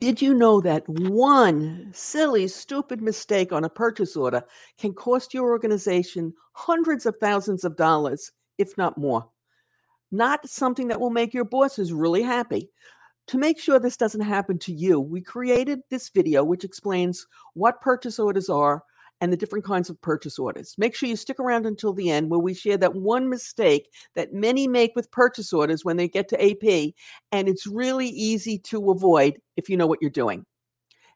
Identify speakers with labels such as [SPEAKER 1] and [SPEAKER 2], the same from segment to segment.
[SPEAKER 1] Did you know that one silly, stupid mistake on a purchase order can cost your organization hundreds of thousands of dollars, if not more? Not something that will make your bosses really happy. To make sure this doesn't happen to you, we created this video which explains what purchase orders are, and the different kinds of purchase orders. Make sure you stick around until the end where we share that one mistake that many make with purchase orders when they get to AP, and it's really easy to avoid if you know what you're doing.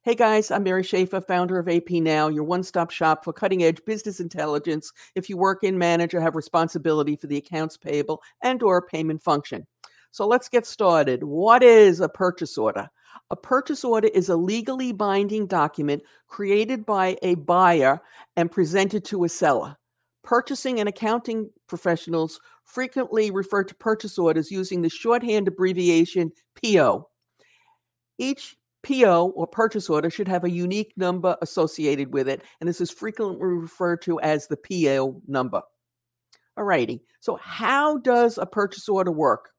[SPEAKER 1] Hey guys, I'm Mary Schaeffer, founder of AP Now, your one stop shop for cutting edge business intelligence if you work in, manage, or have responsibility for the accounts payable and or payment function. So let's get started. What is a purchase order? A purchase order is a legally binding document created by a buyer and presented to a seller. Purchasing and accounting professionals frequently refer to purchase orders using the shorthand abbreviation PO. Each PO or purchase order should have a unique number associated with it, and this is frequently referred to as the PO number. Alrighty, so how does a purchase order work?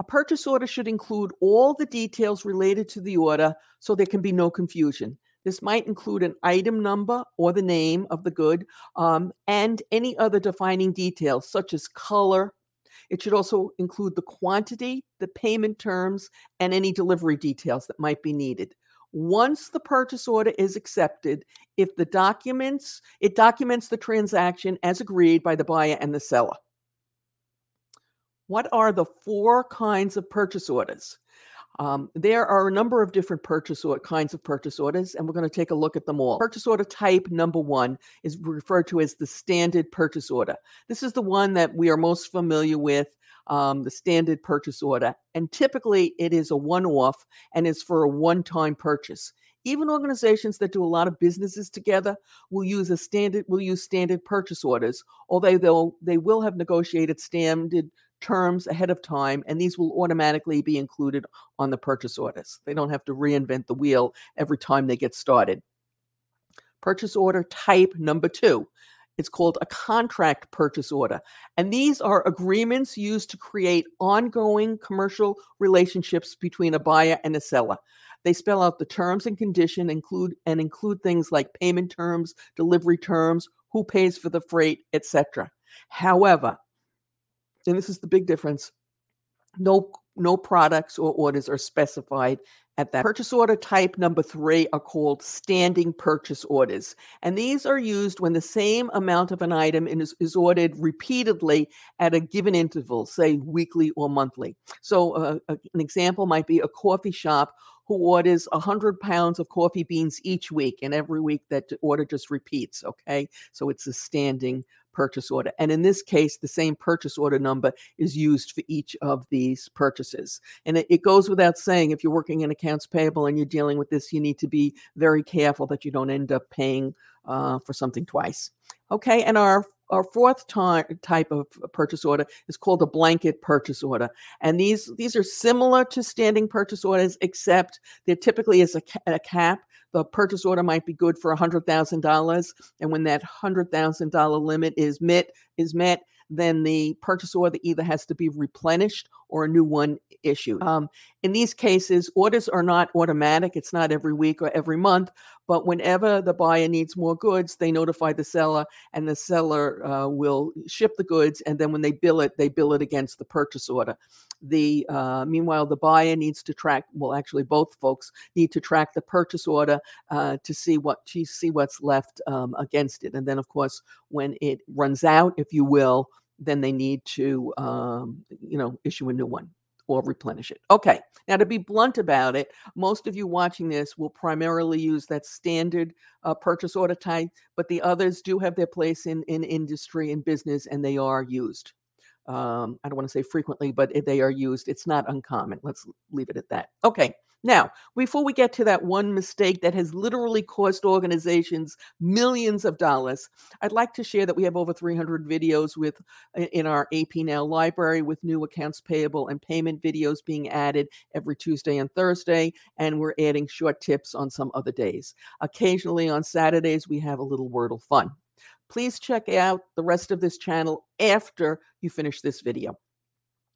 [SPEAKER 1] A purchase order should include all the details related to the order so there can be no confusion. This might include an item number or the name of the good um, and any other defining details such as color. It should also include the quantity, the payment terms, and any delivery details that might be needed. Once the purchase order is accepted, if the documents, it documents the transaction as agreed by the buyer and the seller. What are the four kinds of purchase orders? Um, there are a number of different purchase or kinds of purchase orders, and we're going to take a look at them all. Purchase order type number one is referred to as the standard purchase order. This is the one that we are most familiar with, um, the standard purchase order, and typically it is a one-off and is for a one-time purchase. Even organizations that do a lot of businesses together will use a standard will use standard purchase orders, although they will have negotiated standard terms ahead of time, and these will automatically be included on the purchase orders. They don't have to reinvent the wheel every time they get started. Purchase order type number two. It's called a contract purchase order. And these are agreements used to create ongoing commercial relationships between a buyer and a seller. They spell out the terms and condition include and include things like payment terms, delivery terms, who pays for the freight, etc. However, and this is the big difference. No no products or orders are specified at that purchase order type. Number three are called standing purchase orders and these are used when the same amount of an item is, is ordered repeatedly at a given interval say weekly or monthly. So uh, an example might be a coffee shop who orders 100 pounds of coffee beans each week and every week that order just repeats okay so it's a standing purchase order. And in this case, the same purchase order number is used for each of these purchases. And it, it, goes without saying, if you're working in accounts payable and you're dealing with this, you need to be very careful that you don't end up paying uh, for something twice. Okay, and our our fourth type of purchase order is called a blanket purchase order, and these these are similar to standing purchase orders, except there typically is a, a cap the purchase order might be good for $100,000. And when that $100,000 limit is met, is met, then the purchase order either has to be replenished or a new one issued. Um, in these cases, orders are not automatic. It's not every week or every month, but whenever the buyer needs more goods, they notify the seller, and the seller uh, will ship the goods. And then when they bill it, they bill it against the purchase order. The uh, meanwhile, the buyer needs to track. Well, actually, both folks need to track the purchase order uh, to see what to see what's left um, against it. And then, of course, when it runs out, if you will, then they need to, um, you know, issue a new one or replenish it. Okay, now to be blunt about it, most of you watching this will primarily use that standard uh, purchase order type, but the others do have their place in in industry and business, and they are used. Um, I don't want to say frequently, but they are used. It's not uncommon. Let's leave it at that. Okay. Now, before we get to that one mistake that has literally cost organizations millions of dollars, I'd like to share that we have over 300 videos with in our AP Now library with new accounts payable and payment videos being added every Tuesday and Thursday, and we're adding short tips on some other days. Occasionally on Saturdays, we have a little Wordle fun. Please check out the rest of this channel after you finish this video.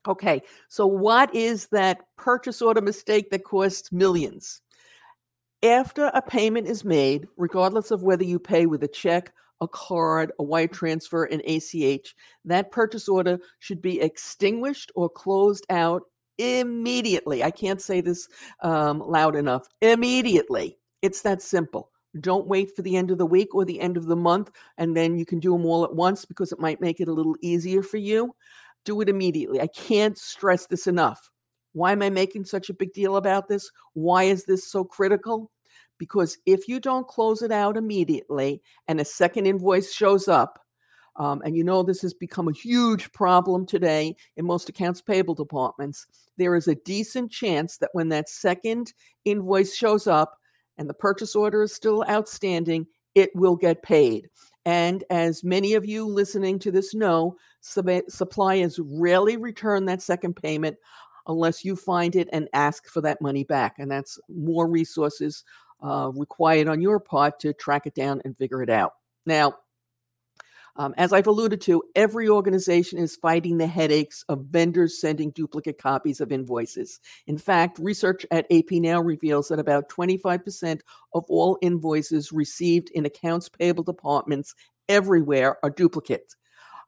[SPEAKER 1] Okay, so what is that purchase order mistake that costs millions? After a payment is made, regardless of whether you pay with a check, a card, a wire transfer, an ACH, that purchase order should be extinguished or closed out immediately. I can't say this um, loud enough. Immediately. It's that simple. Don't wait for the end of the week or the end of the month, and then you can do them all at once because it might make it a little easier for you. Do it immediately. I can't stress this enough. Why am I making such a big deal about this? Why is this so critical? Because if you don't close it out immediately and a second invoice shows up, um, and you know this has become a huge problem today in most accounts payable departments, there is a decent chance that when that second invoice shows up and the purchase order is still outstanding, it will get paid. And as many of you listening to this know, suppliers rarely return that second payment unless you find it and ask for that money back. And that's more resources uh, required on your part to track it down and figure it out. Now, um, as I've alluded to, every organization is fighting the headaches of vendors sending duplicate copies of invoices. In fact, research at AP Now reveals that about 25% of all invoices received in accounts payable departments everywhere are duplicates.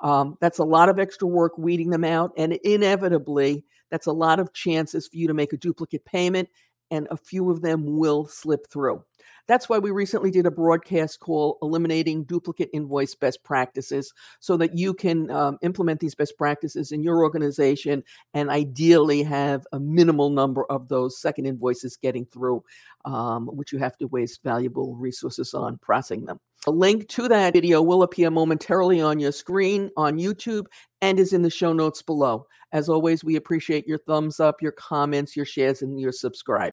[SPEAKER 1] Um, that's a lot of extra work weeding them out, and inevitably, that's a lot of chances for you to make a duplicate payment, and a few of them will slip through. That's why we recently did a broadcast called Eliminating Duplicate Invoice Best Practices so that you can um, implement these best practices in your organization and ideally have a minimal number of those second invoices getting through, um, which you have to waste valuable resources on processing them. A link to that video will appear momentarily on your screen on YouTube and is in the show notes below. As always, we appreciate your thumbs up, your comments, your shares, and your subscribe.